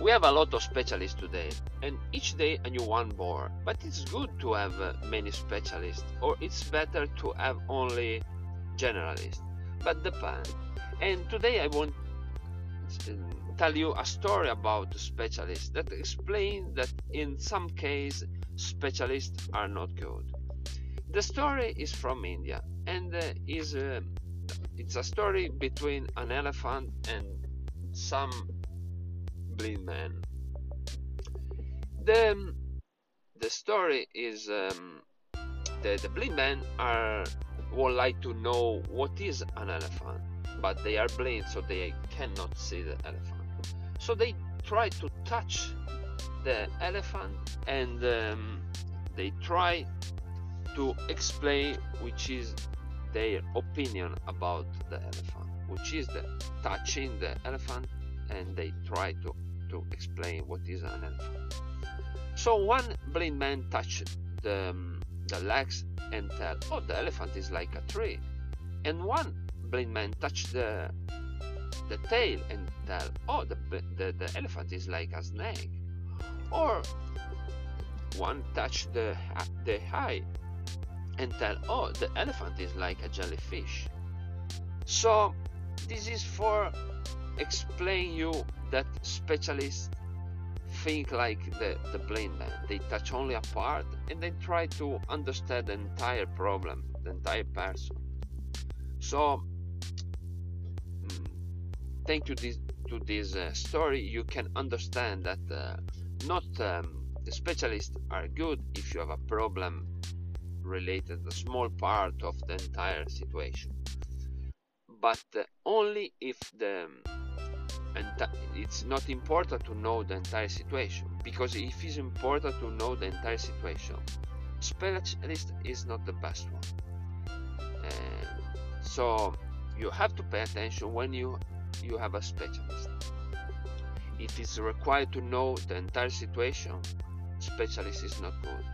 we have a lot of specialists today, and each day a new one more. But it's good to have uh, many specialists, or it's better to have only generalists. But depends. And today I want to tell you a story about specialists that explain that in some cases specialists are not good. The story is from India and uh, is uh, it's a story between an elephant and some man. The the story is um, the the blind men are would like to know what is an elephant, but they are blind, so they cannot see the elephant. So they try to touch the elephant and um, they try to explain which is their opinion about the elephant, which is the touching the elephant, and they try to, to explain what is an elephant. So one blind man touched the, um, the legs and tell, oh, the elephant is like a tree. And one blind man touched the the tail and tell, oh, the, the, the elephant is like a snake. Or one touched the, uh, the eye and tell, oh, the elephant is like a jellyfish. So this is for explain you that specialists think like the, the blind man. They touch only a part and they try to understand the entire problem, the entire person. So mm, thank you this, to this uh, story, you can understand that uh, not um, the specialists are good if you have a problem related to a small part of the entire situation but uh, only if the it's not important to know the entire situation because if it's important to know the entire situation specialist is not the best one. So you have to pay attention when you you have a specialist. If it's required to know the entire situation specialist is not good.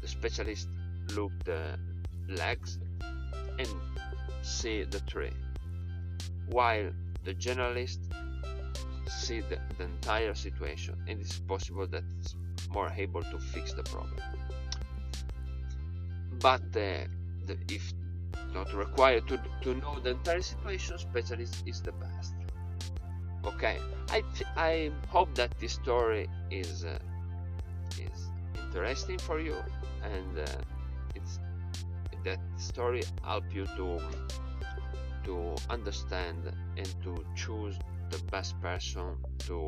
The specialist look the legs and see the tree while the generalist see the, the entire situation and it's possible that it's more able to fix the problem. But uh, the, if not required to, to know the entire situation specialist is the best. Okay i i hope that this story is uh, is interesting for you and uh, it's that story help you to to understand and to choose the best person to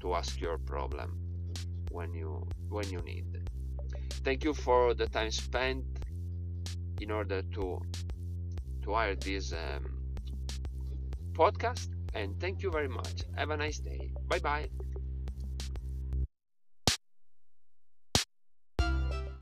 to ask your problem when you when you need thank you for the time spent in order to to hire this um, podcast and thank you very much. Have a nice day. Bye bye